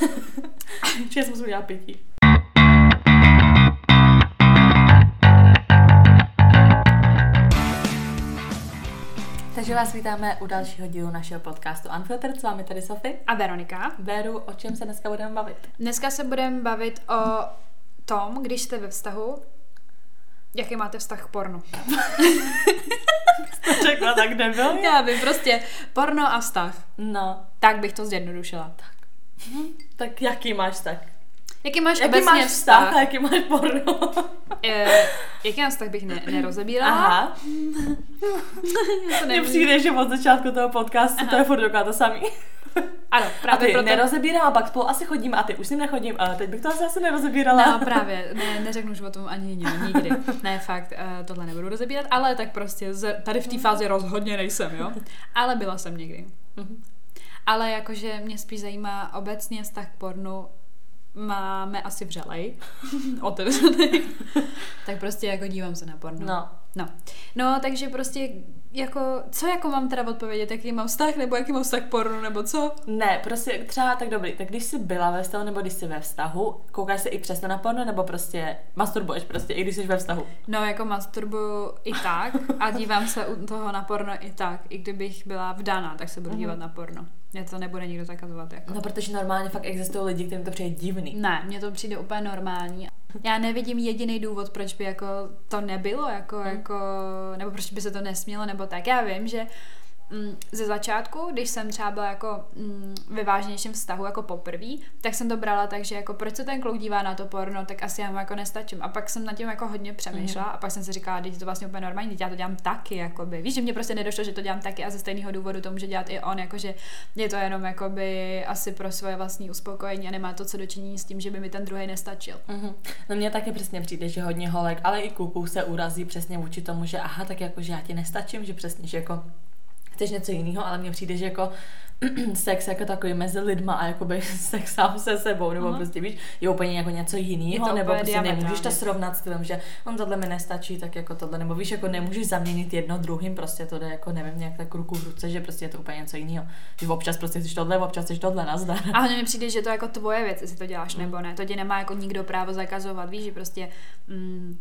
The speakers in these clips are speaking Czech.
Čes musím udělat pití. Takže vás vítáme u dalšího dílu našeho podcastu Unfiltered. S vámi tady Sofie. A Veronika. Beru, o čem se dneska budeme bavit? Dneska se budeme bavit o tom, když jste ve vztahu, jaký máte vztah k pornu. to řekla tak nebyl? Já vím, prostě porno a vztah. No. Tak bych to zjednodušila. Tak. Tak jaký máš vztah? Jaký máš jaký obecně máš vztah a jaký máš porno? e, jaký mám vztah bych ne, nerozebírala. Aha. Mně přijde, že od začátku toho podcastu Aha. to je furt dokola to samý. Ano, právě a ty proto... nerozebírám a pak spolu asi chodím a ty už s ním nechodím, ale teď bych to asi, asi nerozebírala. No právě, ne, neřeknu už o tom ani nikdy. Ne, fakt, uh, tohle nebudu rozebírat, ale tak prostě z, tady v té fázi rozhodně nejsem, jo. Ale byla jsem někdy. Mhm. Ale jakože mě spíš zajímá obecně vztah k pornu máme asi vřelej, otevřený, tak prostě jako dívám se na porno. No. No. No, takže prostě jako, co jako mám teda odpovědět, jaký mám vztah, nebo jaký mám vztah k pornu, nebo co? Ne, prostě třeba tak dobrý, tak když jsi byla ve vztahu, nebo když jsi ve vztahu, koukáš se i přesto na porno, nebo prostě masturbuješ prostě, i když jsi ve vztahu? No, jako masturbuju i tak a dívám se u toho na porno i tak. I kdybych byla vdaná, tak se budu mhm. dívat mm-hmm. na porno. Mě to nebude nikdo zakazovat. Jako. No, protože normálně fakt existují lidi, kterým to přijde divný. Ne, mně to přijde úplně normální. Já nevidím jediný důvod, proč by jako to nebylo, jako, mm. jako, nebo proč by se to nesmělo, nebo tak. Já vím, že ze začátku, když jsem třeba byla jako mm, ve vážnějším vztahu jako poprvé, tak jsem to brala tak, že jako proč se ten kluk dívá na to porno, tak asi já mu jako nestačím. A pak jsem nad tím jako hodně přemýšlela mm. a pak jsem si říkala, že to vlastně úplně normální, teď já to dělám taky, jakoby. Víš, že mě prostě nedošlo, že to dělám taky a ze stejného důvodu to může dělat i on, jakože je to jenom jakoby asi pro svoje vlastní uspokojení a nemá to co dočinění s tím, že by mi ten druhý nestačil. Mm-hmm. No mně taky přesně přijde, že hodně holek, ale i kluků se urazí přesně vůči tomu, že aha, tak jako, že já ti nestačím, že přesně, že jako chceš něco jiného, ale mně přijde, že jako sex jako takový mezi lidma a jakoby sex sám se sebou, nebo uh-huh. prostě víš, je úplně jako něco jiného, nebo prostě nemůžeš to srovnat s tím, že on tohle mi nestačí, tak jako tohle, nebo víš, jako nemůžeš zaměnit jedno druhým, prostě to jde jako nevím, nějak tak ruku v ruce, že prostě je to úplně něco jiného. Že občas prostě jsi tohle, občas jsi tohle, nazdar. A hlavně mi přijde, že to jako tvoje věc, jestli to děláš mm. nebo ne. To tě nemá jako nikdo právo zakazovat, víš, že prostě mm,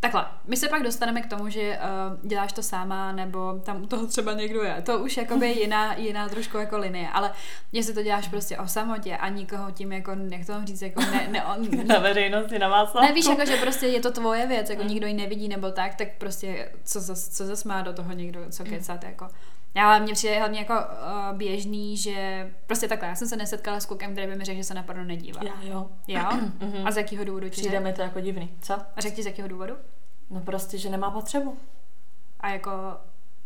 Takhle, my se pak dostaneme k tomu, že uh, děláš to sama, nebo tam u toho třeba někdo je. To už jakoby jiná, jiná trošku jako linie, ale jestli to děláš prostě o samotě a nikoho tím jako, jak to říct, jako ne, ne on, Na veřejnosti, na vás. Ne, víš, jako, že prostě je to tvoje věc, jako mm. nikdo ji nevidí nebo tak, tak prostě co zas, co zas má do toho někdo, co mm. kecat, jako. Ale mně přijde hlavně jako uh, běžný, že prostě takhle, já jsem se nesetkala s klukem, který by mi řekl, že se na porno nedívá. Já jo. Jo? Mhm. A z jakého důvodu? Přijde mi to jako divný. Co? A řekl ti z jakého důvodu? No prostě, že nemá potřebu. A jako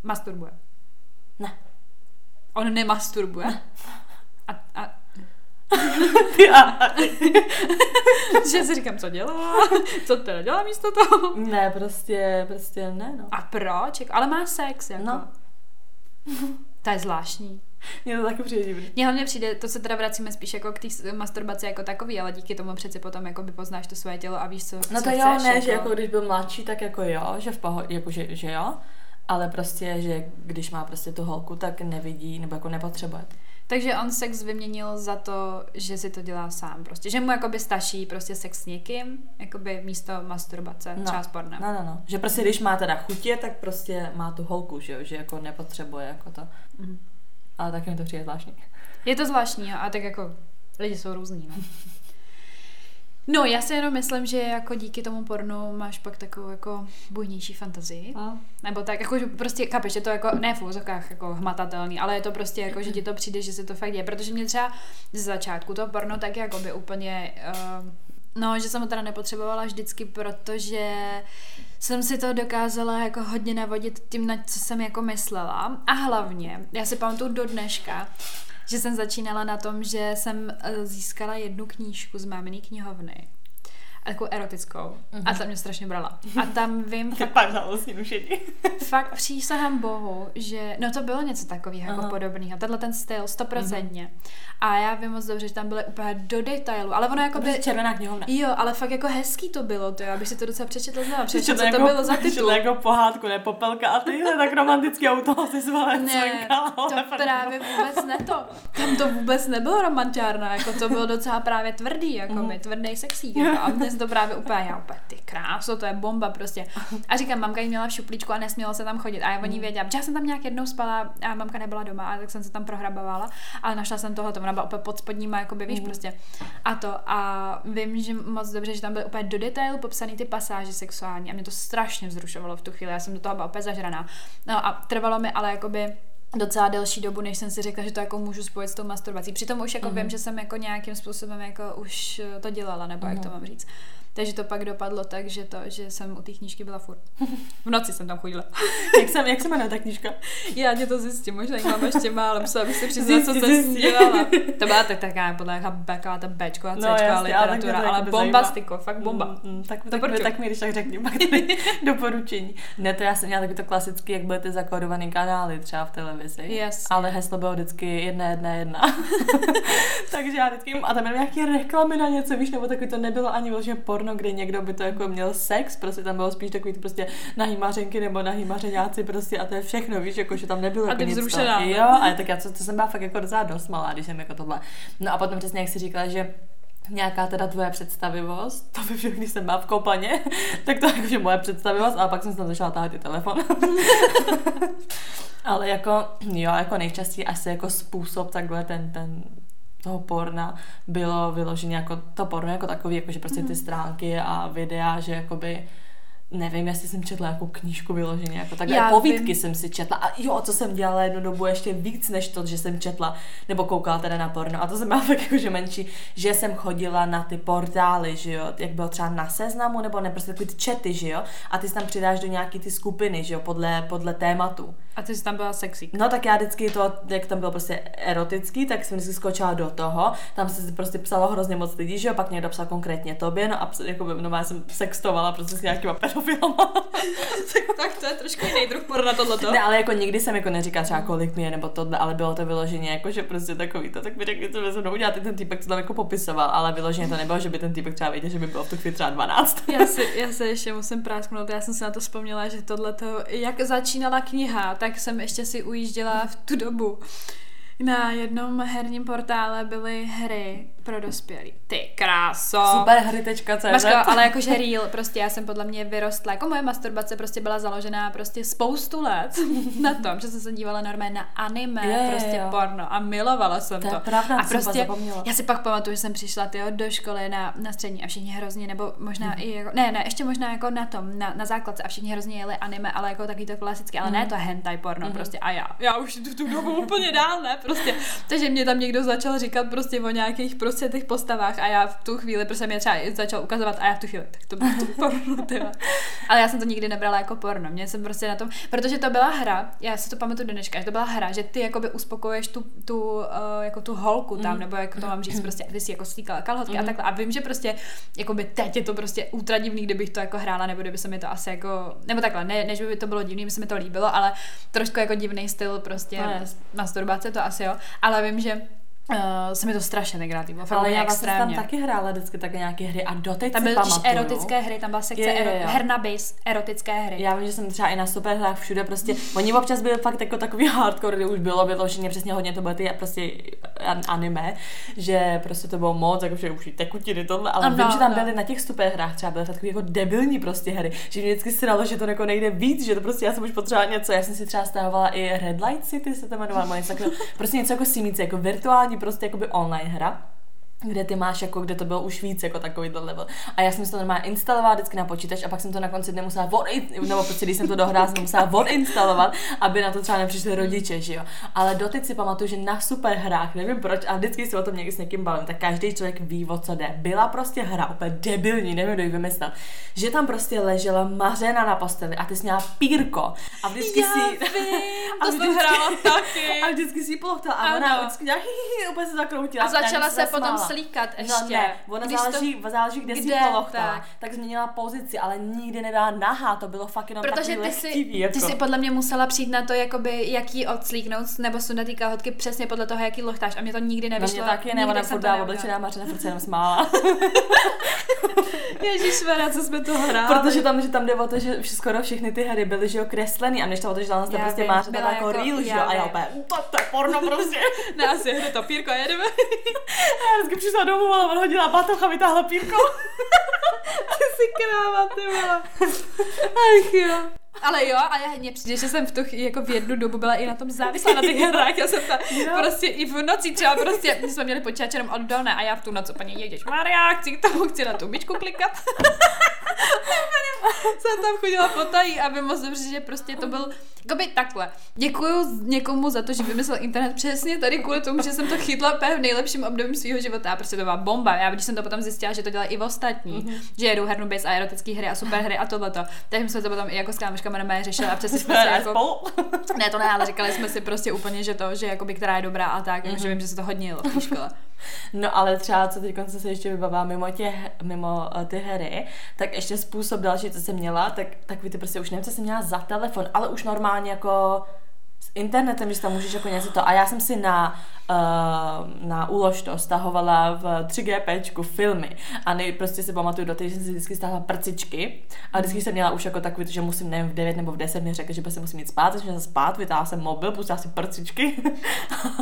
masturbuje? Ne. On nemasturbuje? Ne. A, a... že si říkám, co dělá? Co teda dělá místo toho? Ne, prostě, prostě ne, no. A proč? Ale má sex, jako. No. To je zvláštní. Mně to taky přijde divný. Mně hlavně přijde, to se teda vracíme spíš jako k té masturbaci jako takový, ale díky tomu přeci potom jako by poznáš to svoje tělo a víš, co No to co jo, chceš, ne, jako... že jako když byl mladší, tak jako jo, že v pohodě, jako že, že jo, ale prostě, že když má prostě tu holku, tak nevidí nebo jako nepotřebuje. Takže on sex vyměnil za to, že si to dělá sám prostě. Že mu jakoby stačí prostě sex s někým, jakoby místo masturbace, no. třeba s pornem. No, no, no. Že prostě když má teda chutě, tak prostě má tu holku, že jo, že jako nepotřebuje jako to. Mm. Ale taky mi to přijde zvláštní. Je to zvláštní a tak jako lidi jsou různí, no. No, já si jenom myslím, že jako díky tomu pornu máš pak takovou jako bujnější fantazii. A? Nebo tak, jako prostě, chápeš, že to jako, ne v úzokách jako hmatatelný, ale je to prostě jako, že ti to přijde, že se to fakt děje. Protože mě třeba z začátku to porno tak jako by úplně, uh, no, že jsem ho teda nepotřebovala vždycky, protože jsem si to dokázala jako hodně navodit tím, na co jsem jako myslela. A hlavně, já si pamatuju do dneška, že jsem začínala na tom, že jsem eh, získala jednu knížku z máminy knihovny. Jako erotickou. Mm-hmm. A ta mě strašně brala. A tam vím... fakt, pak vlastně nušení. fakt přísahám bohu, že... No to bylo něco takového jako podobného. Tenhle ten styl, stoprocentně. Mm-hmm. A já vím moc dobře, že tam byly úplně do detailu. Ale ono jako by... Červená knihovna. Jo, ale fakt jako hezký to bylo, to já bych si to docela přečetla znala. Přečetla, co jako, to bylo za titul. jako pohádku, ne popelka a tyhle tak romantický auto si zvala Ne, to právě vůbec ne to. Tam to vůbec nebylo romantiárna, jako to bylo docela právě tvrdý, jako mm. tvrdý sexík. Jako, a dnes to právě úplně, já úplně, ty kráso, to je bomba prostě. A říkám, mamka jí měla v šuplíčku a nesměla se tam chodit. A já o ní věděla, já jsem tam nějak jednou spala a mamka nebyla doma, a tak jsem se tam prohrabovala, ale našla jsem tohle, ona byla úplně pod spodníma, jako by víš mm. prostě. A to. A vím, že moc dobře, že tam byly úplně do detailu popsaný ty pasáže sexuální a mě to strašně vzrušovalo v tu chvíli. Já jsem do toho byla úplně zažraná. No a trvalo mi ale jakoby docela delší dobu, než jsem si řekla, že to jako můžu spojit s tou masturbací. Přitom už jako mm. vím, že jsem jako nějakým způsobem jako už to dělala, nebo mm. jak to mhm. mám říct. Takže to pak dopadlo tak, že to, že jsem u té knížky byla furt. V noci jsem tam chodila. jak, jsem, jak se jmenuje ta knížka? Já tě to zjistím, možná jí mám ještě málo, musela bych se přiznat, co jsem dělala. To byla tak taká podle taková ta Bčková, Cčková no, jasně, literatura, ale, ale bombastiko, fakt bomba. Mm, mm, tak, to tak, mi, tak mi když tak řekni pak tady doporučení. Ne, to já jsem měla taky to klasicky, jak byly ty zakódované kanály třeba v televizi. Yes. Ale heslo bylo vždycky jedna, jedna, jedna. Takže já vždycky, a tam byly nějaké reklamy na něco, víš, nebo takový to nebylo ani vlastně porno, kde někdo by to jako měl sex, prostě tam bylo spíš takový prostě nahý mařenky nebo nahý mařeňáci prostě a to je všechno, víš, jako že tam nebylo jako nic vzrušená. To. Jo, ale tak já to, to jsem byla fakt jako docela dost malá, když jsem jako tohle. No a potom přesně jak si říkala, že nějaká teda tvoje představivost, to by všechno, když jsem byla v kopaně, tak to je moje představivost, a pak jsem se tam začala táhat i telefon. Ale jako, jo, jako nejčastěji asi jako způsob takhle ten, ten toho porna bylo vyloženě jako to porno jako takový, jako že prostě ty mhm. stránky a videa, že jakoby nevím, jestli jsem četla jako knížku vyloženě, jako takhle Já povídky vím. jsem si četla a jo, co jsem dělala jednu dobu ještě víc než to, že jsem četla nebo koukala teda na porno a to jsem byla fakt jako, že menší, že jsem chodila na ty portály, že jo, jak bylo třeba na seznamu nebo ne, prostě takový ty čety, že jo, a ty tam přidáš do nějaký ty skupiny, že jo, podle, podle tématu. A ty jsi tam byla sexy. No tak já vždycky to, jak tam bylo prostě erotický, tak jsem vždycky skočila do toho, tam se prostě psalo hrozně moc lidí, že jo, pak někdo psal konkrétně tobě, no a jako, no, já jsem sextovala prostě s nějakýma pedofilama. tak, tak, to je trošku jiný druh porna tohleto. Ne, ale jako nikdy jsem jako neříkala třeba kolik mi je nebo tohle, ale bylo to vyloženě jako, že prostě takový to, tak mi řekli, co by se mnou udělat, ten týpek, co tam jako popisoval, ale vyloženě to nebylo, že by ten týpek třeba věděl, že by bylo v tu chvíli třeba 12. já, si, já se ještě musím prásknout, já jsem si na to vzpomněla, že tohle jak začínala kniha, tak jsem ještě si ujížděla v tu dobu. Na jednom herním portále byly hry pro dospělý. Ty kráso. Super hry.cz Maško, ale jakože real, prostě já jsem podle mě vyrostla, jako moje masturbace prostě byla založená prostě spoustu let na tom, že jsem se dívala normálně na anime, je, prostě jo. porno a milovala jsem to. to. Pravda, a prostě, já si pak pamatuju, že jsem přišla tyjo, do školy na, na střední a všichni hrozně, nebo možná mm. i jako, ne, ne, ještě možná jako na tom, na, na základce a všichni hrozně jeli anime, ale jako taky to klasické, ale mm. ne to hentai porno mm. prostě a já, já už tu, tu dobu úplně dál, ne, prostě. Takže mě tam někdo začal říkat prostě o nějakých prostě těch postavách a já v tu chvíli, prostě mě třeba začal ukazovat a já v tu chvíli, tak to bylo to porno, tyva. Ale já jsem to nikdy nebrala jako porno, mě jsem prostě na tom, protože to byla hra, já si to pamatuju do dneška, že to byla hra, že ty jakoby uspokojuješ tu, tu, uh, jako tu holku tam, mm. nebo jak to mám říct, prostě ty si jako stýkala kalhotky mm. a takhle. A vím, že prostě, jakoby teď je to prostě ultra divný, kdybych to jako hrála, nebo kdyby se mi to asi jako, nebo takhle, ne, než by to bylo divný, by se mi to líbilo, ale trošku jako divný styl prostě no, masturbace, to asi jo. Ale vím, že Uh, se mi to strašně fakt Ale já vlastně tam taky hrála vždycky také nějaké hry a doteď tam byly erotické hry, tam byla sekce je, je, je. her na bis, erotické hry. Já vím, že jsem třeba i na super hrách všude prostě, oni občas byli fakt jako takový hardcore, kdy už bylo vyloženě přesně hodně, to byly ty prostě anime, že prostě to bylo moc, jako už tekutiny tohle, ale ano, vím, že tam byly na těch super hrách třeba byly takové jako debilní prostě hry, že mě vždycky sralo, že to jako nejde víc, že to prostě já jsem už potřebovala něco, já jsem si třeba stahovala i Red Light City, se to jmenovala, něco prostě něco jako simíce, jako virtuální prostě jakoby online hra kde ty máš jako, kde to bylo už víc jako takový level. A já jsem si to normálně instalovala vždycky na počítač a pak jsem to na konci dne musela od, nebo prostě když jsem to dohrála, jsem musela odinstalovat, aby na to třeba nepřišli rodiče, že jo. Ale doteď si pamatuju, že na super hrách, nevím proč, a vždycky si o tom někdy s někým bavím, tak každý člověk ví, o co jde. Byla prostě hra úplně debilní, nevím, kdo ji vymyslel, že tam prostě ležela mařena na posteli a ty jsi měla pírko a vždycky já si... Vím, a to jsem hrála taky. A vždycky si polochtala a ona vždycky nějak, úplně se zakroutila. A začala se potom slíkat No ještě. ne, ona Když záleží, to... záleží, kde, kde, jsi polochtala. tak. Tak. změnila pozici, ale nikdy nebyla nahá, to bylo fakt jenom Protože ty si, lehtivý, jako. ty si podle mě musela přijít na to, jakoby, jaký odslíknout, nebo sundat ty kalhotky přesně podle toho, jaký lochtáš. A mě to nikdy nevyšlo. mě taky ne, ona furt oblečená mařena, furt se jenom smála. Ježišmarja, co jsme to hráli. Protože tam, že tam jde o to, že vš- skoro všechny ty hry byly, že jo, kreslený a než to o to, že tam prostě vím, máš byla jako jako- reel, že jo, a já úplně, to, to je porno prostě. Ne, asi hry to pírko, jedeme. Já vždycky přišla domů, ale on hodila batoh a vytáhla pírko. Ty jsi kráva, ty vole. Ach jo. Ale jo, a já mně přijde, že jsem v tu jako v jednu dobu byla i na tom závislá na těch hrách. Já jsem ta, prostě i v noci třeba prostě, my jsme měli počítač jenom oddolné a já v tu noc úplně jeděš Maria, chci k tomu, chci na tu myčku klikat. jsem tam chodila potají, aby moc dobře, že prostě to byl, jakoby takhle. Děkuju někomu za to, že vymyslel internet přesně tady kvůli tomu, že jsem to chytla v nejlepším období svého života a prostě to byla bomba. Já když jsem to potom zjistila, že to dělají i ostatní, mm-hmm. že jedou hernu bez a erotické hry a super hry a tohleto. Tak jsme to potom i jako s kámoškama normálně řešili a přesně jsme si Ne, jako... spolu. Ne, to ne, ale říkali jsme si prostě úplně, že to, že jakoby, která je dobrá a tak, mm-hmm. že vím, že se to hodně jelo v škole. No ale třeba, co teď se ještě vybavá mimo, tě, mimo uh, ty hry, tak ještě způsob další, co jsem měla, tak, tak vy ty prostě už nevím, co jsem měla za telefon, ale už normálně jako internetem, že tam můžeš jako něco to. A já jsem si na, uh, na úlož to stahovala v 3GPčku filmy. A nej, prostě si pamatuju do té, že jsem si vždycky stáhla prcičky. A vždycky jsem měla už jako takový, že musím, nevím, v 9 nebo v 10 mi řekl, že prostě musím jít spát, takže jsem spát, vytáhla jsem mobil, pustila si prcičky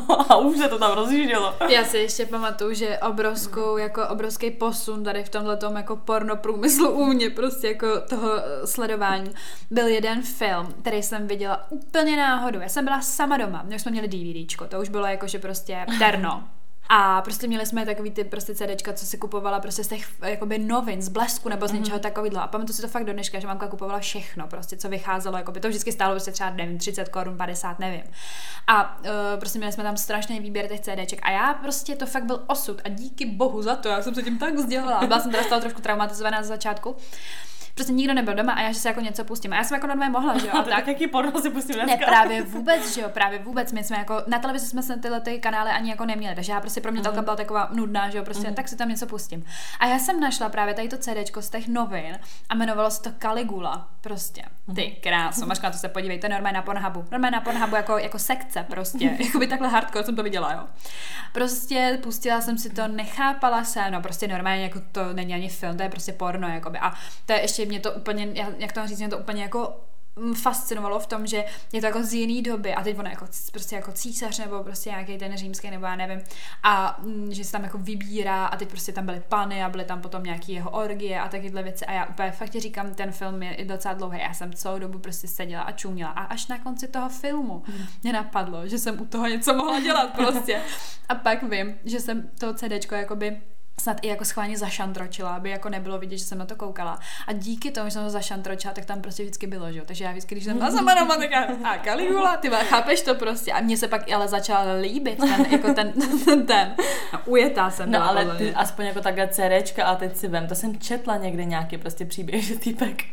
a už se to tam rozjíždělo. Já si ještě pamatuju, že obrovskou, jako obrovský posun tady v tomhle jako porno průmyslu u mě, prostě jako toho eh, sledování, byl jeden film, který jsem viděla úplně náhodou. Já jsem byla sama doma, my jsme měli DVDčko, to už bylo jako, že prostě terno. A prostě měli jsme takový ty prostě CDčka, co si kupovala prostě z těch jakoby novin, z blesku nebo z něčeho takového. A pamatuju si to fakt do dneška, že mamka kupovala všechno, prostě co vycházelo, jako by to vždycky stálo prostě třeba, nevím, 30 korun, 50, nevím. A uh, prostě měli jsme tam strašný výběr těch CDček. A já prostě to fakt byl osud a díky bohu za to, já jsem se tím tak vzdělala. Byla jsem teda z toho trošku traumatizovaná z začátku. Prostě nikdo nebyl doma a já, že se jako něco pustím. A já jsem jako normálně mohla, že jo. A tak, tak, jaký porno si pustím ne, dneska? právě vůbec, že jo, právě vůbec. My jsme jako, na televizi jsme se tyhle ty kanály ani jako neměli, takže já prostě pro mě telka byla taková nudná, že jo, prostě tak si tam něco pustím. A já jsem našla právě tady to CDčko z těch novin a jmenovalo se to Caligula, prostě. Ty kráso, máš na to se podívejte, normálně na Pornhubu. Normálně na Pornhubu jako, jako sekce prostě. Jakoby takhle hardcore jsem to viděla, jo. Prostě pustila jsem si to, nechápala se, no prostě normálně jako to není ani film, to je prostě porno, jakoby. A to je ještě mě to úplně, jak to říct, mě to úplně jako fascinovalo v tom, že je to jako z jiný doby a teď ono jako c- prostě jako císař nebo prostě nějaký ten římský nebo já nevím a že se tam jako vybírá a teď prostě tam byly pany a byly tam potom nějaký jeho orgie a takovéhle věci a já úplně fakt říkám, ten film je docela dlouhý, já jsem celou dobu prostě seděla a čuměla a až na konci toho filmu mě napadlo, že jsem u toho něco mohla dělat prostě. A pak vím, že jsem to CDčko jakoby snad i jako schválně zašantročila, aby jako nebylo vidět, že jsem na to koukala. A díky tomu, že jsem to zašantročila, tak tam prostě vždycky bylo, že jo. Takže já vždycky, když jsem byla sama doma, tak já, a Caligula, ty chápeš to prostě. A mně se pak ale začal líbit ten, jako ten, ten, ten. A ujetá jsem No ale ty aspoň jako takhle CDčka a teď si vem, to jsem četla někde nějaký prostě příběh, že týpek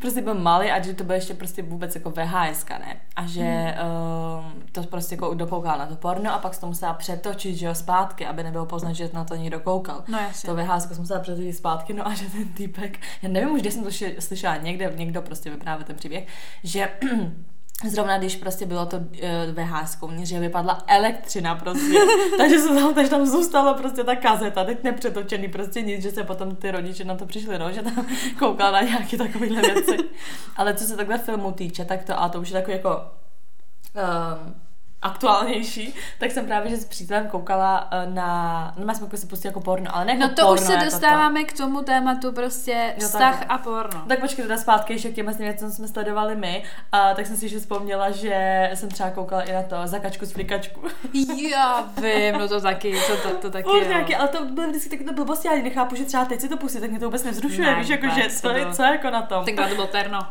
prostě byl malý a že to byl ještě prostě vůbec jako VHS, ne? A že Hmm. um, to prostě jako dokoukal na to porno a pak se to musela přetočit, že jo, zpátky, aby nebylo poznat, že na to někdo koukal. No jasně. To VHS jsem musela přetočit zpátky, no a že ten týpek, já nevím už, kde jsem to slyšela, někde, někdo prostě vyprávěl ten příběh, že Zrovna když prostě bylo to uh, VHS, že vypadla elektřina prostě, takže, se tam, takže tam zůstala prostě ta kazeta, teď nepřetočený prostě nic, že se potom ty rodiče na to přišli, no, že tam koukal na nějaké takovéhle věci. Ale co se takhle filmu týče, tak to, a to už je takový jako um, aktuálnější, tak jsem právě, že s přítelem koukala eh, na, no jsme jako si pustili jako porno, ale ne No jako to porno, už se jako dostáváme k tomu tématu prostě Jo, vztah takhle. a porno. tak počkej teda zpátky ještě k těm vlastně věcem, jsme sledovali my, a tak jsem si ještě vzpomněla, že jsem třeba koukala i na to zakačku z flikačku. Já vím, no to taky, to, to, to taky, Už nějaký, ale to byly vždycky takové blbosti, já nechápu, že třeba teď si to pustí, tak mě to vůbec nevzrušuje, Ne, víš, jako, že to je, co jako na tom. Tenkrát to bylo terno.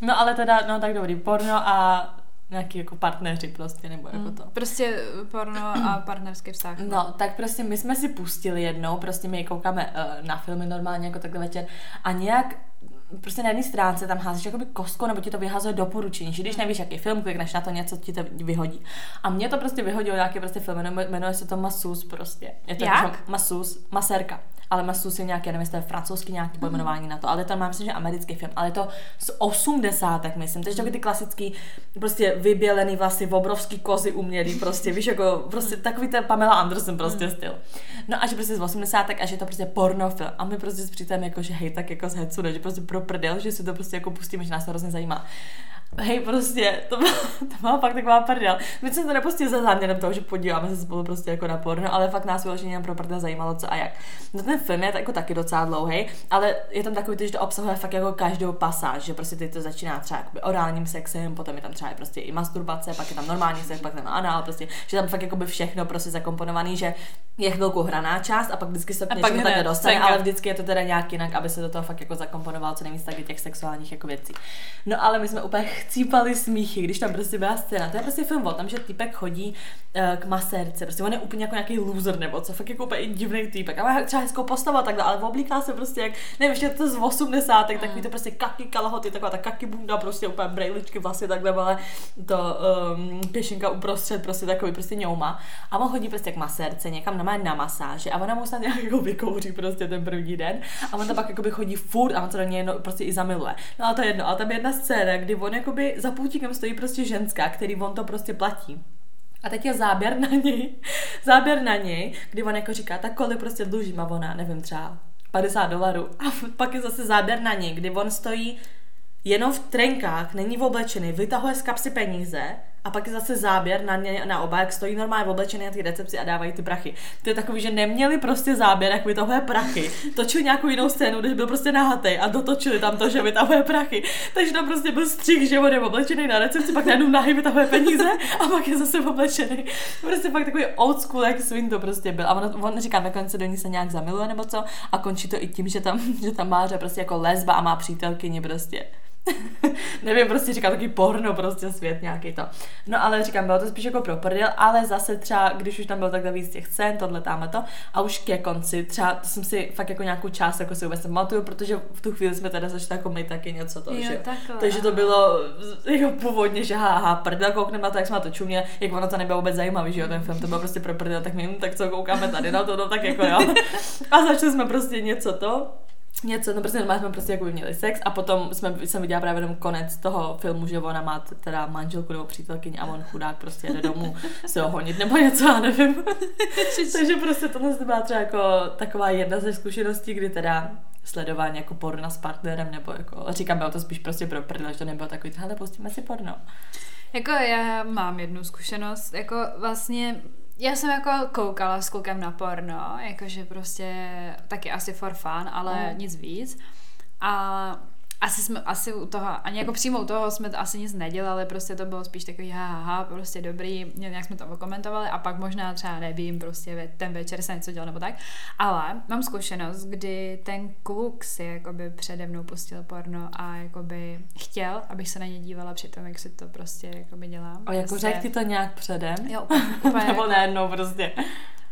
No ale teda, no tak dobrý, porno a nějaký jako partneři prostě, nebo jako to. Prostě porno a partnerský vztah. No, tak prostě my jsme si pustili jednou, prostě my koukáme uh, na filmy normálně jako takhle večer a nějak prostě na jedné stránce tam házíš jakoby kostkou, nebo ti to vyhazuje doporučení, že když nevíš, jaký film, klikneš na to, něco ti to vyhodí. A mě to prostě vyhodilo nějaký prostě film, jmenuje, se to Masus prostě. Je to Jak? jako Masus, Maserka. Ale Masus je nějaký, nevím, jestli to je francouzský nějaký pojmenování na to, ale to mám myslím, že americký film, ale je to z 80. myslím, takže takový ty klasický, prostě vybělený vlasy, obrovský kozy umělý, prostě, víš, jako prostě takový ten Pamela Anderson prostě styl. No a že prostě z 80. a že je to prostě pornofilm. A my prostě s přítelem jako, že hej, tak jako z hecu, ne, že prostě pro prdel, že si to prostě jako pustíme, že nás to hrozně zajímá. Hej, prostě, to byla, to byla fakt taková prdel. My jsme to nepustili za záměrem toho, že podíváme se spolu prostě jako na porno, ale fakt nás vyloženě jen pro prdel zajímalo, co a jak. No ten film je jako taky docela dlouhý, ale je tam takový, že to obsahuje fakt jako každou pasáž, že prostě ty to začíná třeba jakoby orálním sexem, potom je tam třeba prostě i masturbace, pak je tam normální sex, pak tam anál, prostě, že tam fakt jakoby všechno prostě zakomponovaný, že je chvilku hraná část a pak vždycky se k pak něčemu takhle dostane, scénka. ale vždycky je to teda nějak jinak, aby se do toho fakt jako zakomponoval co nejvíc taky těch sexuálních jako věcí. No ale my jsme úplně chcípali smíchy, když tam prostě byla scéna. To je prostě film o tom, že týpek chodí uh, k masérce, prostě on je úplně jako nějaký loser nebo co, fakt jako úplně divný týpek. A má třeba hezkou postavu a takhle, ale oblíká se prostě jak, nevím, ještě to z 80. Mm. takový to prostě kaky kalhoty, taková ta kaky bunda, prostě úplně brejličky vlastně takhle, ale to um, pěšinka uprostřed, prostě takový prostě ňouma. A on chodí prostě k masérce někam na na masáže a ona mu snad nějak jako vykouří prostě ten první den a on tam pak jakoby chodí furt a on se do něj prostě i zamiluje. No a to je jedno, ale tam je jedna scéna, kdy on jakoby za půltíkem stojí prostě ženská, který on to prostě platí. A teď je záběr na něj, záběr na něj, kdy on jako říká, tak kolik prostě dluží má ona, nevím, třeba 50 dolarů. A pak je zase záběr na něj, kdy on stojí jenom v trenkách, není oblečený, vytahuje z kapsy peníze a pak je zase záběr na, ně, na oba, jak stojí normálně oblečený na té recepci a dávají ty prachy. To je takový, že neměli prostě záběr, jak vytahuje prachy. Točili nějakou jinou scénu, když byl prostě nahatej a dotočili tam to, že vytahuje prachy. Takže tam prostě byl střih, že on je oblečený na recepci, pak najednou nahý vytahuje peníze a pak je zase oblečený. Prostě fakt takový old school, jak svin to prostě byl. A on, on říkám, nakonec do ní se nějak zamiluje nebo co a končí to i tím, že tam, že tam má že prostě jako lesba a má přítelkyni prostě. Nevím, prostě říkám takový porno, prostě svět nějaký to. No ale říkám, bylo to spíš jako pro prdel, ale zase třeba, když už tam bylo takhle víc těch scén, tohle tamhle to, a už ke konci, třeba to jsem si fakt jako nějakou část jako si vůbec nepamatuju, protože v tu chvíli jsme teda začali jako my taky něco to, Jo, že takhle, Takže to bylo jako původně, že haha, prdel, koukneme na to, jak jsme na to čumě, jak ono to nebylo vůbec zajímavý, že jo, ten film, to bylo prostě pro prdel, tak my, tak co koukáme tady na to, no tak jako jo. A začali jsme prostě něco to, něco, no prostě normálně jsme prostě jako měli sex a potom jsme, jsem viděla právě jenom konec toho filmu, že ona má teda manželku nebo přítelkyni a on chudák prostě jde domů se ohonit nebo něco, já nevím. Takže prostě tohle byla třeba jako taková jedna ze zkušeností, kdy teda sledování jako porna s partnerem, nebo jako, říkám, bylo to spíš prostě pro prdel, že to nebylo takový, hele, pustíme si porno. Jako já mám jednu zkušenost, jako vlastně já jsem jako koukala s klukem na porno, jakože prostě taky asi for fun, ale Mm. nic víc. A asi jsme, asi u toho, ani jako přímo u toho jsme to asi nic nedělali, prostě to bylo spíš takový ha, ha, ha prostě dobrý, nějak jsme to okomentovali a pak možná třeba nevím, prostě ten večer se něco dělal nebo tak. Ale mám zkušenost, kdy ten kluk si jakoby přede mnou pustil porno a jakoby chtěl, abych se na ně dívala při tom, jak si to prostě jakoby dělám. A jako prostě, řekl ti to nějak předem? Jo, úplně, úplně, Nebo jako, najednou prostě.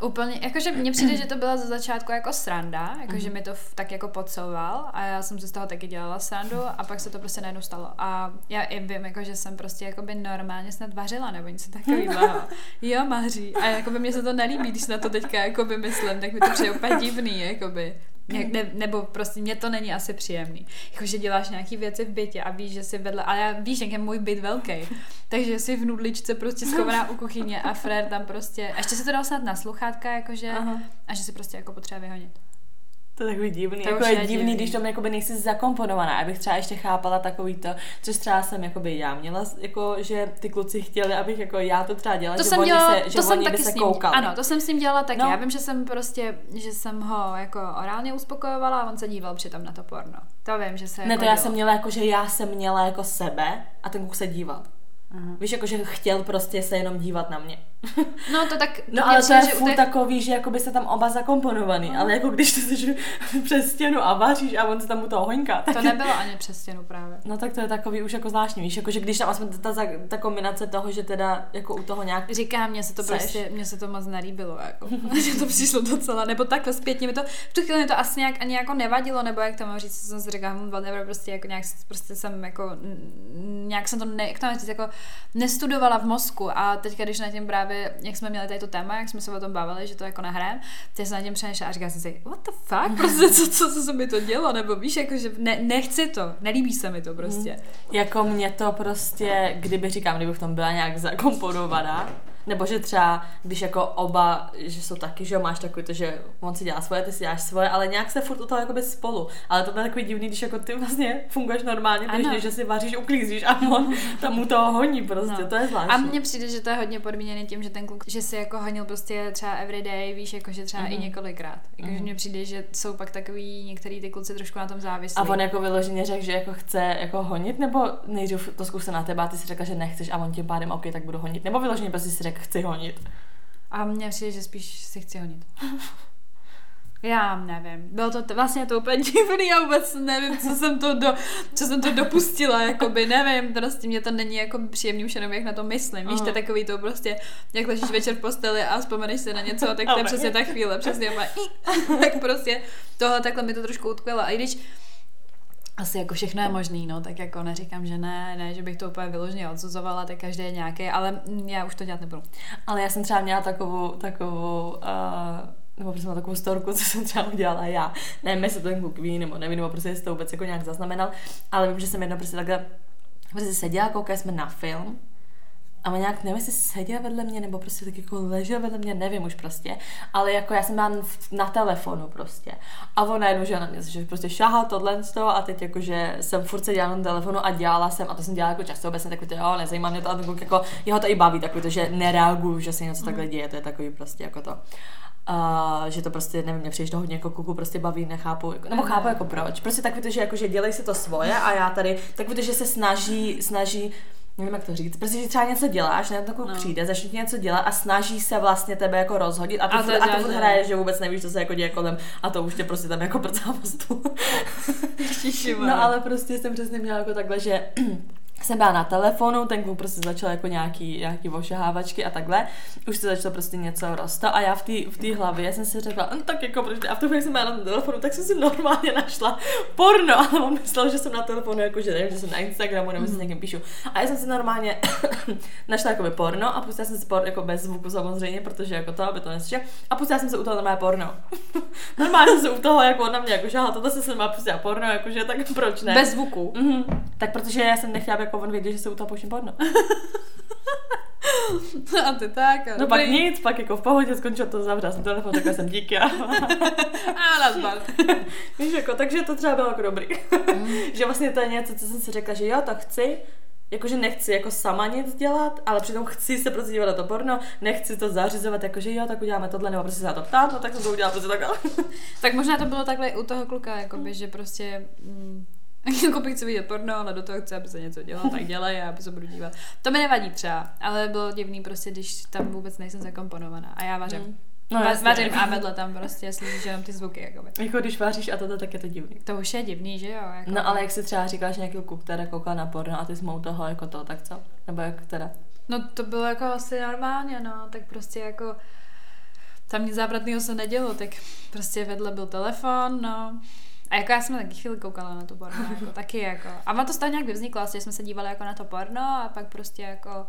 Úplně, jakože mně přijde, že to byla ze začátku jako sranda, jakože Mhm. mi to tak jako podsouval a já jsem si z toho taky dělala srandu a pak se to prostě najednou stalo. A já i vím, jako, že jsem prostě jakoby normálně snad vařila nebo něco takového. Jo, Maří. A jakoby mě se to nelíbí, když na to teďka jakoby myslím, tak mi to přijde úplně divný, jakoby. Ne, ne, nebo prostě mě to není asi příjemný. Jakože děláš nějaký věci v bytě a víš, že si vedle, ale já víš, jak je můj byt velký. Takže si v nudličce prostě schovaná u kuchyně a Frér tam prostě, a ještě se to dal snad na sluchátka, jakože, Aha. a že si prostě jako potřeba vyhonit. To je takový divný. To jako je, je divný, divný. když tam jakoby nejsi zakomponovaná. Abych třeba ještě chápala takový to, což třeba jsem jakoby já měla, jako, že ty kluci chtěli, abych jako já to třeba dělala, To že jsem oni dělala, se, že to jsem taky se s ním, koukali. ano, to jsem s ním dělala taky. No. Já vím, že jsem prostě, že jsem ho jako orálně uspokojovala a on se díval přitom na to porno. To vím, že se Ne, jako to já dělo. jsem měla jako, že já jsem měla jako sebe a ten kluk se díval. Aha. Víš, jako, že chtěl prostě se jenom dívat na mě. No to tak... No ale to je že furt těch- takový, že jako by se tam oba zakomponovaný, No. ale jako když ty jsi přes stěnu a vaříš a on se tam u toho hoňká, tak To nebylo ani přes stěnu právě. No tak to je takový už jako zvláštní, víš, jako že když tam aspoň ta, ta, ta kombinace toho, že teda jako u toho nějak Říkám, mně se to Seš? prostě, mně se to moc nelíbilo, jako. Mně to přišlo docela, nebo takhle zpětně mi to, v tu chvíli mi to asi nějak ani jako nevadilo, nebo jak to mám říct, co jsem si říkala, hm, whatever, prostě jako nějak, prostě jsem jako, nějak jsem to, ne, jak to mám říct, jako nestudovala v mozku a teďka, když na tím právě, jak jsme měli tady to téma, jak jsme se o tom bavili, že to jako nahrám, tak jsem na tím přemýšlela a říkala jsem si, what the fuck, prostě co, co, co se mi to dělo, nebo víš, jako, že ne, nechci to, nelíbí se mi to prostě. Jako mě to prostě, kdyby říkám, kdyby v tom byla nějak zakomponovaná, nebo že třeba, když jako oba, že jsou taky, že jo, máš takový to, že on si dělá svoje, ty si děláš svoje, ale nějak se furt u toho jakoby spolu. Ale to bylo takový divný, když jako ty vlastně funguješ normálně, Ano. běžně, že si vaříš, uklízíš a on tam u toho honí prostě, No. to je zvláštní. A mně přijde, že to je hodně podmíněné tím, že ten kluk, že si jako honil prostě třeba everyday, víš, jako že třeba mm-hmm. i Mhm. několikrát. Jakože Mhm. mně přijde, že jsou pak takový některý ty kluci trošku na tom závislí. A on jako vyloženě řekl, že jako chce jako honit, nebo nejdřív to zkusil na tebe a ty si řekla, že nechceš a on tím pádem OK, tak budu honit. Nebo vyloženě prostě si řekl, chci honit. A mně přijde, že spíš si chci honit. Já nevím. Bylo to t- vlastně to úplně divný, já vůbec nevím, co jsem to, do, co jsem to dopustila, jakoby, nevím, prostě mě to není jako příjemný už jenom jak na to myslím, víš, to takový to prostě, jak ležíš večer v posteli a vzpomeneš si na něco, tak to je přesně ta chvíle, přesně, tak prostě tohle takhle mi to trošku utkvělo, a i když asi jako všechno je možný, no, tak jako neříkám, že ne, ne, že bych to úplně vyloženě odsuzovala, tak každý je nějaký, ale já už to dělat nebudu. Ale já jsem třeba měla takovou, takovou, uh, nebo prostě mám takovou storku, co jsem třeba udělala já. Nevím, jestli to ten kluk ví, nebo nevím, nebo prostě jestli to vůbec jako nějak zaznamenal, ale vím, že jsem jednou prostě takhle prostě seděla, koukali jsme na film a on nějak, nevím, jestli seděl vedle mě, nebo prostě tak jako ležel vedle mě, nevím už prostě, ale jako já jsem byla na telefonu prostě. A on najednou, že na mě, že prostě šahá tohle z toho a teď jako, že jsem furt seděla na telefonu a dělala jsem, a to jsem dělala jako často, obecně takový to, jo, nezajímá mě to, a ten jako, jeho to i baví, takový to, že nereaguju, že se něco takhle děje, to je takový prostě jako to. Uh, že to prostě, nevím, mě přijde, že to hodně jako kuku prostě baví, nechápu, jako, nebo chápu jako proč. Prostě takový to, že jako, že dělej si to svoje a já tady, takový to, že se snaží, snaží nevím, jak to říct, prostě, že třeba něco děláš, ne, takovou No. přijde, začne ti něco dělat a snaží se vlastně tebe jako rozhodit a ty A to to, a to furt že- hraje, že vůbec nevíš, co se jako děje kolem a to už tě prostě tam jako prcá po stůl. No ale prostě jsem přesně měla jako takhle, že jsem byla na telefonu, ten kluk prostě začal jako nějaký, nějaký ošahávačky a takhle. Už se začalo prostě něco rostat a já v té v té hlavě jsem si řekla, no, tak jako proč ne? A v tu chvíli jsem byla na telefonu, tak jsem si normálně našla porno, ale on myslel, že jsem na telefonu, jako že nevím, že jsem na Instagramu nebo si s někým píšu. A já jsem si normálně našla jakoby porno a pustila jsem si porno jako bez zvuku samozřejmě, protože jako to, aby to neslyšel. A pustila jsem se u toho normálně porno. normálně jsem se u toho, jako on na mě jako šahal, tohle jsem se má pustila porno, jakože tak proč ne? Bez zvuku. Mhm. Tak protože já jsem nechtěla, jako on věděl, že se u toho pouštím porno. A ty tak. No pak nic, pak jako v pohodě skončilo to, zavřela jsem telefon, takhle jsem díky a A nazbar. víš, jako, takže to třeba bylo jako dobrý. že vlastně to je něco, co jsem si řekla, že jo, to chci, jakože nechci jako sama nic dělat, ale přitom chci se prostě dívat na to porno, nechci to zařizovat, jakože jo, tak uděláme tohle, nebo prostě se na to ptát, no tak jsem to udělala prostě takhle. Tak možná to bylo takhle i u toho kluka, jakoby, že prostě... Mm, jako bych chci vidět porno, ale do toho chci, aby se něco dělalo, tak dělej a aby se budu dívat. To mi nevadí třeba, ale bylo divný prostě, když tam vůbec nejsem zakomponovaná a já vařím. Mm. No, Va- vařím a vedle tam prostě slyšíš jenom ty zvuky, jakoby. Jako když váříš a toto, tak je to divný. To už je divný, že jo? Jako... No ale jak si třeba říkáš nějaký kluk, který koukal na porno a ty jsi toho jako to, tak co? Nebo jak teda? No to bylo jako asi normálně, no, tak prostě jako tam nic závratného se nedělo, tak prostě vedle byl telefon, no. A jako já jsem taky chvíli koukala na to porno, jako taky jako. A má to toho nějak vyvzniklo, vlastně jsme se dívali jako na to porno a pak prostě jako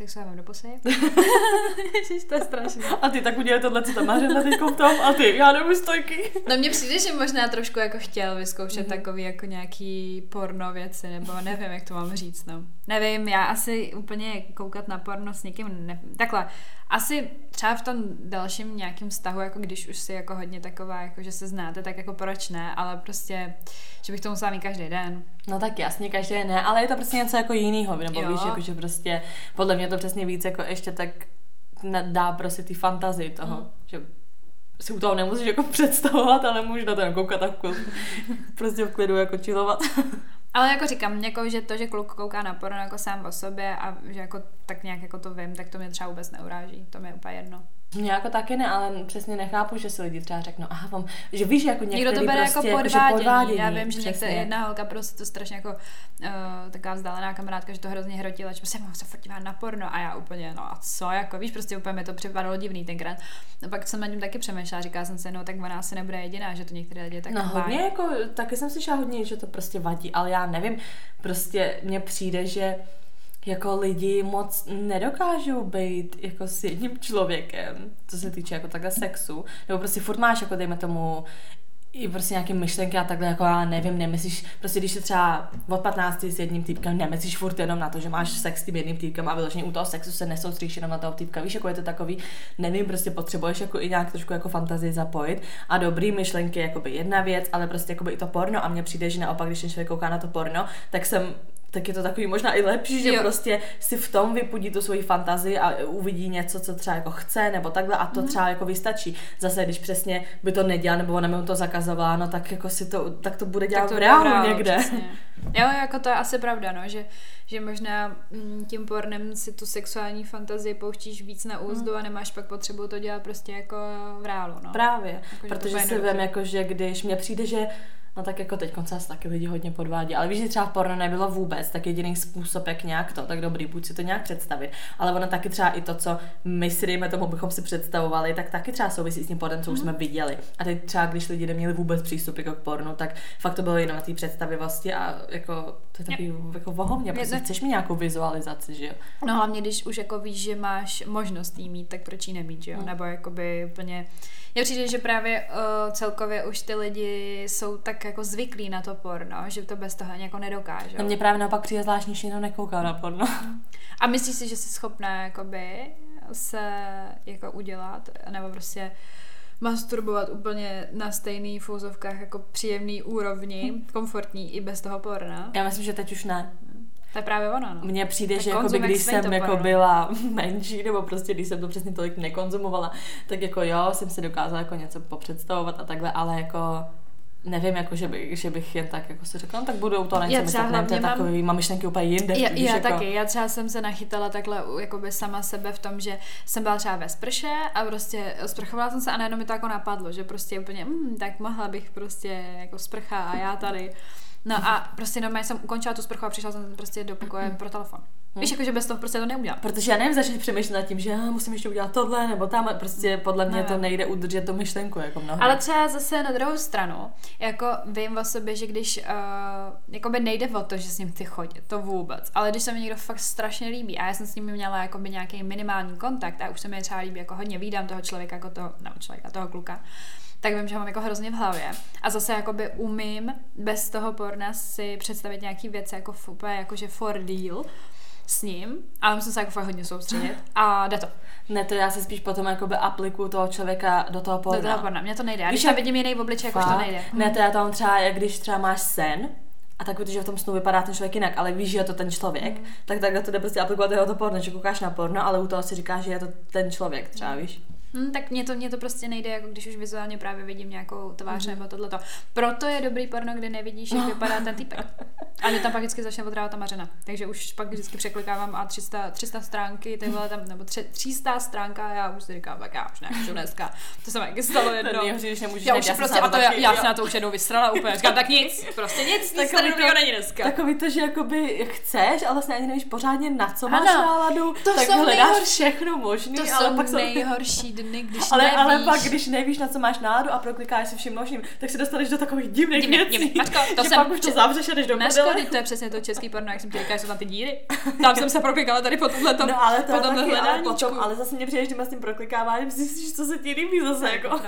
tak se mám do pusy. Ježiš, to je strašné. A ty tak udělej tohle, co tam máš na teď v tom a ty, já nemůžu stojky. No mně přijde, že možná trošku jako chtěl vyzkoušet Mhm. mm-hmm. takový jako nějaký porno věci, nebo nevím, jak to mám říct, no. Nevím, já asi úplně koukat na porno s někým, ne... takhle, asi třeba v tom dalším nějakém vztahu, jako když už si jako hodně taková, jako že se znáte, tak jako proč ne, ale prostě, že bych to musela mít každý den. No tak jasně, každý ne, ale je to prostě něco jako jinýho, nebo Jo. víš, jako že prostě podle mě to přesně víc jako ještě tak dá prostě ty fantazii toho, Mm. že si u toho nemusíš jako představovat, ale můžeš na to koukat a v klidu, prostě v klidu jako chillovat. Ale jako říkám, jako, že to, že kluk kouká na porno jako sám o sobě a že jako tak nějak jako to vím, tak to mě třeba vůbec neuráží. To mi je úplně jedno. Mě jako taky ne, ale přesně nechápu, že si lidi třeba řeknou, aha, vám, že víš, jako některý Někdo to bere prostě, jako že podvádění. podvádění. Já vím, že některá jedna holka prostě to strašně jako uh, taková vzdálená kamarádka, že to hrozně hrotila, že prostě mám se furt na porno a já úplně, no a co, jako víš, prostě úplně mi to připadalo divný tenkrát. No pak jsem nad tím taky přemýšlela, říkala jsem si, no tak ona asi nebude jediná, že to některé lidi tak No hodně, jako, taky jsem slyšela hodně, že to prostě vadí, ale já nevím, prostě mně přijde, že jako lidi moc nedokážou být jako s jedním člověkem, co se týče jako takhle sexu, nebo prostě furt máš jako dejme tomu i prostě nějaké myšlenky a takhle, jako já nevím, nemyslíš, prostě když se třeba od 15 s jedním týpkem, nemyslíš furt jenom na to, že máš sex s tím jedným týpkem a vyloženě u toho sexu se nesoustříš jenom na toho týpka, víš, jako je to takový, nevím, prostě potřebuješ jako i nějak trošku jako fantazii zapojit. A dobrý myšlenky je jakoby jedna věc, ale prostě jakoby i to porno a mně přijde, že naopak, když ten člověk kouká na to porno, tak jsem tak je to takový možná i lepší, že Jo. prostě si v tom vypudí tu svoji fantazii a uvidí něco, co třeba jako chce, nebo takhle a to třeba jako vystačí. Zase, když přesně by to nedělal, nebo ona mu to zakazovala, no tak jako si to, tak to bude dělat to v reálu někde. Přesně. Jo, jako to je asi pravda, no, že, že možná mm, tím pornem si tu sexuální fantazii pouštíš víc na úzdu a nemáš pak potřebu to dělat prostě jako v reálu, no. Právě, Jako, že to protože si vím, jako, že když mně přijde, že No tak jako teď se taky lidi hodně podvádí, ale víš, že třeba v porno nebylo vůbec, tak jediný způsob, jak nějak to, tak dobrý, buď si to nějak představit, ale ono taky třeba i to, co my si dejme tomu, bychom si představovali, tak taky třeba souvisí s tím pornem, co už jsme viděli. A teď třeba, když lidi neměli vůbec přístup jako k pornu, tak fakt to bylo jenom na té představivosti a jako to je takový jako vohovně, prostě ne- chceš mi nějakou vizualizaci, že jo? No hlavně, když už jako víš, že máš možnost jí mít, tak proč ji nemít, že jo? Hmm. Nebo jakoby úplně... Mně přijde, že právě uh, celkově už ty lidi jsou tak jako zvyklí na to porno, že to bez toho jako nedokážou. Na mě právě naopak přijde zvláštní, že jenom nekouká na porno. A myslíš si, že jsi schopná jakoby se jako udělat, nebo prostě masturbovat úplně na stejný v úzovkách jako příjemný úrovni, komfortní i bez toho porna? Já myslím, že teď už ne. To je právě ono, no. Mně přijde, Tak že jakoby, když jsem jako porno. byla menší, nebo prostě když jsem to přesně tolik nekonzumovala, tak jako jo, jsem si dokázala jako něco popředstavovat a takhle, ale jako nevím, jako, že, bych, že bych jen tak jako si řekla, no, tak budou to Já něco třeba myslet, ne, to je hlavně mám- takový, mám myšlenky úplně jinde. Já, víš, já jako, taky, já třeba jsem se nachytala takhle jakoby sama sebe v tom, že jsem byla třeba ve sprše a prostě sprchovala jsem se a najednou mi to jako napadlo, že prostě úplně, mm, tak mohla bych prostě jako sprcha a já tady. No a prostě normálně jsem ukončila tu sprchu a přišla jsem prostě do pokoje pro telefon. Víš, jako, že bez toho prostě to neudělám. Protože já nevím, začít přemýšlet nad tím, že ah, musím ještě udělat tohle, nebo tam, prostě podle mě Ne. to nejde udržet tu myšlenku, jako mnoho. Ale třeba zase na druhou stranu, jako vím o sobě, že když, uh, jakoby nejde o to, že s ním chci chodit, to vůbec, ale když se mi někdo fakt strašně líbí a já jsem s ním měla jakoby nějaký minimální kontakt a už se mi třeba líbí, jako hodně vídám toho člověka, jako toho, nebo člověka, toho kluka, tak vím, že mám jako hrozně v hlavě. A zase jakoby umím bez toho porna si představit nějaký věci jako úplně jakože for deal s ním, ale musím se jako fakt hodně soustředit a jde to. Ne, to já se spíš potom jakoby aplikuju toho člověka do toho porna. Do toho porna. Mně to nejde. Já Víš, když tam vidím jiný obličej, jako to nejde. Ne, to já tam třeba, jak když třeba máš sen, a tak že v tom snu vypadá ten člověk jinak, ale víš, že je to ten člověk, Mm. tak takhle to jde prostě aplikovat jeho to porno, že koukáš na porno, ale u toho si říkáš, že je to ten člověk třeba, víš. Hmm, tak mně to, mně to prostě nejde, jako když už vizuálně právě vidím nějakou tvář Mhm. nebo tohleto. Proto je dobrý porno, kde nevidíš, jak vypadá ten typek. A mě tam pak vždycky začne potrávat ta mařena. Takže už pak vždycky překlikávám a 300, 300 stránky, ty vole tam, nebo tři, 300 stránka a já už si říkám, tak já už nemůžu dneska. To se mi taky stalo To jednou. nejhorší, když nemůžeš Já už jsem prostě, a to já, já se na to už jednou vystrala úplně. Říkám, tak nic, prostě nic, nic Takový to- není dneska. Takový to, že jakoby chceš, ale vlastně ani nevíš pořádně na co máš Ano, náladu, to tak jsou hledáš nejhorší- všechno možný, To ale pak jsou... nejhorší dny, když Ale, nevíš. ale pak, když nevíš, na co máš náladu a proklikáš si vším možným, tak se dostaneš do takových divných Divně, věcí. Mačko, to že jsem- pak už to zavřeš a jdeš do prdele. to je přesně to český porno, jak jsem ti říkala, jsou tam ty díry. Tam jsem se proklikala tady po tomhle tom, No ale to po tomhle taky, ale potom, ale zase mě přijdeš s tím proklikáváním, zjistíš, co se ti líbí zase, jako.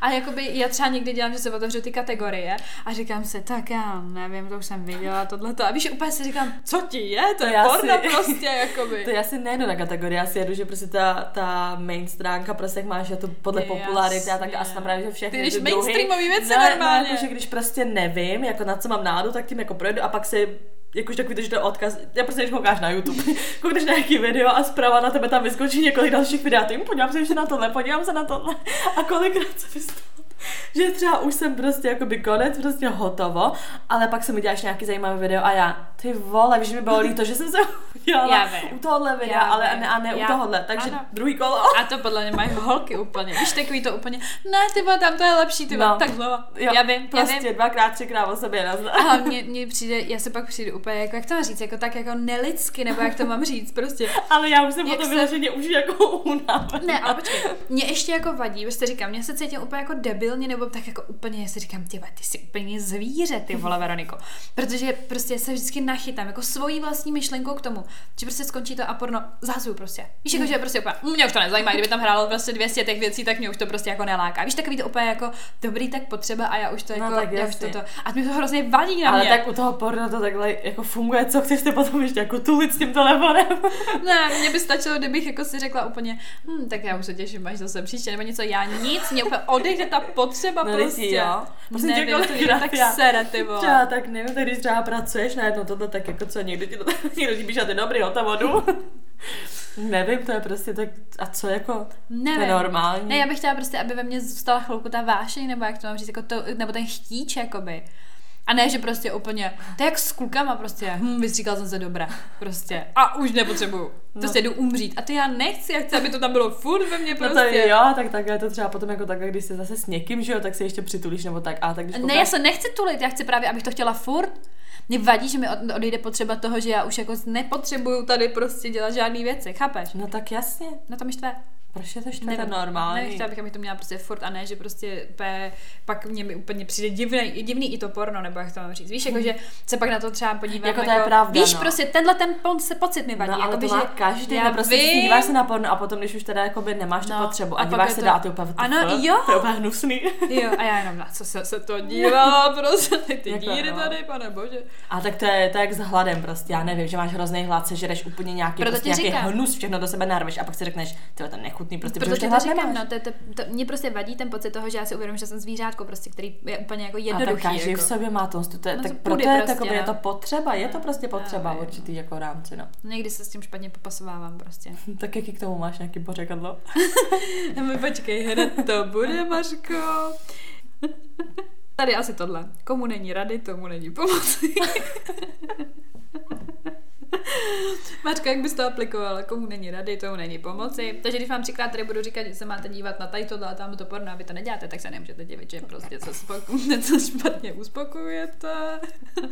A jakoby já třeba někdy dělám, že se otevřu ty kategorie a říkám si, tak já nevím, to už jsem viděla, tohle A víš, úplně si říkám, co ti je, to je porno prostě, jakoby. To já si nejdu na kategorii, já si jedu, že prostě ta, ta main stránka, jak máš, že to podle Jasně. popularity a tak asi tam právě, že všechny Ty když ty mainstreamový věci ne, normálně. Ne, jako, že když prostě nevím, jako na co mám nádu, tak tím jako projdu a pak si jakož takový, že to je odkaz, já prostě když koukáš na YouTube, koukneš na nějaký video a zprava na tebe tam vyskočí několik dalších videí a ty "Hm, podívám se ještě na tohle, podívám se na tohle a kolikrát se mi stalo, že třeba už jsem prostě jakoby konec, prostě hotovo, ale pak se mi děláš nějaký zajímavý video a já, ty vole, víš, mi bylo líto, že jsem se udělala u tohohle videa, Já ale ne, a ne Já- u tohohle, takže ano. druhý kolo. A to podle mě mají holky úplně. Víš, takový to úplně, ne, ty vole, tam to je lepší, ty vole, No. tak znova. Jo, já vím, prostě já vím. dvakrát, třikrát o sobě nazdar. A mně, mně přijde, já se pak přijdu úplně, jako, jak to mám říct, jako tak jako nelidsky, nebo jak to mám říct, prostě. Ale já už jsem potom se- vyloženě už jako unavená. Ne, ale počkej, mě ještě jako vadí, prostě říkám, mě se cítím úplně jako debilně, nebo tak jako úplně, já si říkám, ty, ty jsi úplně zvíře, ty vole, Veroniko. Protože prostě se vždycky nachytám, jako svojí vlastní myšlenkou k tomu, že prostě skončí to a porno, zázuju prostě. Víš, jako, že prostě úplně, "Mm, mě už to nezajímá, kdyby tam hrálo prostě 200 těch věcí, tak mě už to prostě jako neláká. Víš, takový to úplně jako dobrý, tak potřeba a já už to No, jako, tak já už to, to, a mě to hrozně vadí na Ale mě. tak u toho porna to takhle jako funguje, co chceš ty potom ještě jako tulit s tím telefonem. Ne, mně by stačilo, kdybych jako si řekla úplně, hm, tak já už se těším, až zase příště, nebo něco, já nic, mě úplně odejde ta potřeba No, prostě. jo. Prosím tě, Nevím, to mě kolikrát tak já- sere, ty vole. Třeba tak nevím, tak když třeba pracuješ na jedno tohle, tak jako co, někdy ti to někdo ti píše, ty dobrý, jdu. Nevím, to je prostě tak, a co jako, Nevím. to je normální. Ne, já bych chtěla prostě, aby ve mně zůstala chvilku ta vášeň, nebo jak to mám říct, jako to, nebo ten chtíč, jakoby. A ne, že prostě úplně, to je jak s klukama prostě, hm, vystříkal jsem se dobré, prostě, a už nepotřebuju, prostě jdu umřít. A to já nechci, já chci, aby to tam bylo furt ve mně No prostě. to je, jo, tak takhle to třeba potom jako takhle, když jsi zase s někým, že jo, tak se ještě přitulíš nebo tak, a tak když Ne, já se nechci tulit, já chci právě, abych to chtěla furt. Mě vadí, že mi od- odejde potřeba toho, že já už jako nepotřebuju tady prostě dělat žádný věci, chápeš? No tak jasně, Na to mi štve. Proč je to je Nevím. normální. Nevím, chtěla bych, abych to měla prostě furt a ne, že prostě pe, pak mě mi úplně přijde divný, divný i to porno, nebo jak to mám říct. Víš, jako, že se pak na to třeba podívám. Jako to je pravda, Víš, no. prostě tenhle ten se pocit mi vadí. No, ale jakoby, to má že každý, já ne, prostě vím. díváš se na porno a potom, když už teda jakoby nemáš tu No, potřebu a a, díváš se to- dál a ty úplně, Ano, jo. To je úplně hnusný. Jo, a já jenom na co se, se to dívá, prostě ty, Jako díry jo. tady, pane bože. A tak to je, to je jak s hladem prostě, já nevím, že máš hrozný hlad, sežereš úplně nějaký, prostě nějaký hnus, všechno do sebe narveš a pak si řekneš, ty to nechutný, prostě, protože Proto už ti ten to říkám, no, to, to, to, mě prostě vadí ten pocit toho, že já si uvědomím, že jsem zvířátko, prostě, který je úplně jako A tak jednoduchý. každý jako. v sobě má to, to je, No tak to proto je, prostě, prostě, je no. to potřeba, je to prostě potřeba vím. určitý jako rámci, no. Někdy se s tím špatně popasovávám prostě. Tak jaký k tomu máš nějaký pořekadlo? My počkej, hned to bude, Mařko. Tady asi tohle. Komu není rady, tomu není pomoci. Mačka, jak bys to aplikovala? Komu není rady, tomu není pomoci. Takže když vám třikrát tady budu říkat, že se máte dívat na tady tohle a tam to porno a vy to neděláte, tak se nemůžete divit, že prostě se spoko- něco špatně uspokojujete.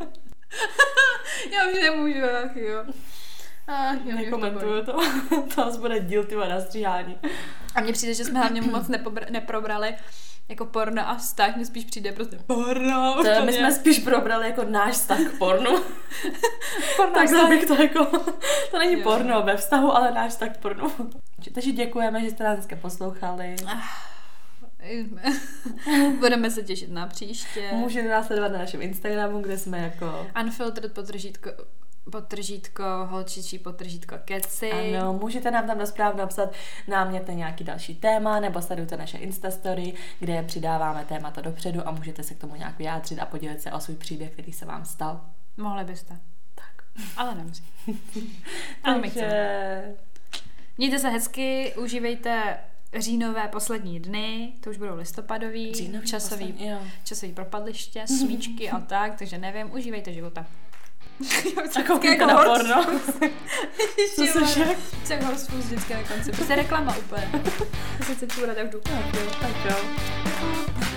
Já už nemůžu, ach jo. To bolí. Nekomentuju to, to asi bude díl tyma na stříhání. A mně přijde, že jsme hlavně moc nepobr- neprobrali jako porno a vztah, mně spíš přijde prostě porno. To, my jsme spíš probrali jako náš vztah k pornu. porno Takhle vztah. bych to jako, to není Jo. porno ve vztahu, ale náš vztah k pornu. Takže děkujeme, že jste nás dneska poslouchali. Budeme se těšit na příště. Můžete nás sledovat na našem Instagramu, kde jsme jako... Unfiltered potržítko, potržítko, holčičí potržítko keci. Ano, můžete nám tam do zpráv napsat námět nějaký další téma, nebo sledujte naše Instastory, kde přidáváme témata dopředu a můžete se k tomu nějak vyjádřit a podělit se o svůj příběh, který se vám stal. Mohli byste. Tak. Ale nemusí. Ale my chceme. Mějte se hezky, užívejte říjnové poslední dny, to už budou listopadový, Říjnový časový, poslední, jo. časový propadliště, smíčky a tak, takže nevím, užívejte života. A na porno. Co se? Jsem vždycky na konci. Prostě reklama úplně. Já se chci čůrat, už jdu. Tak jo, tak jo.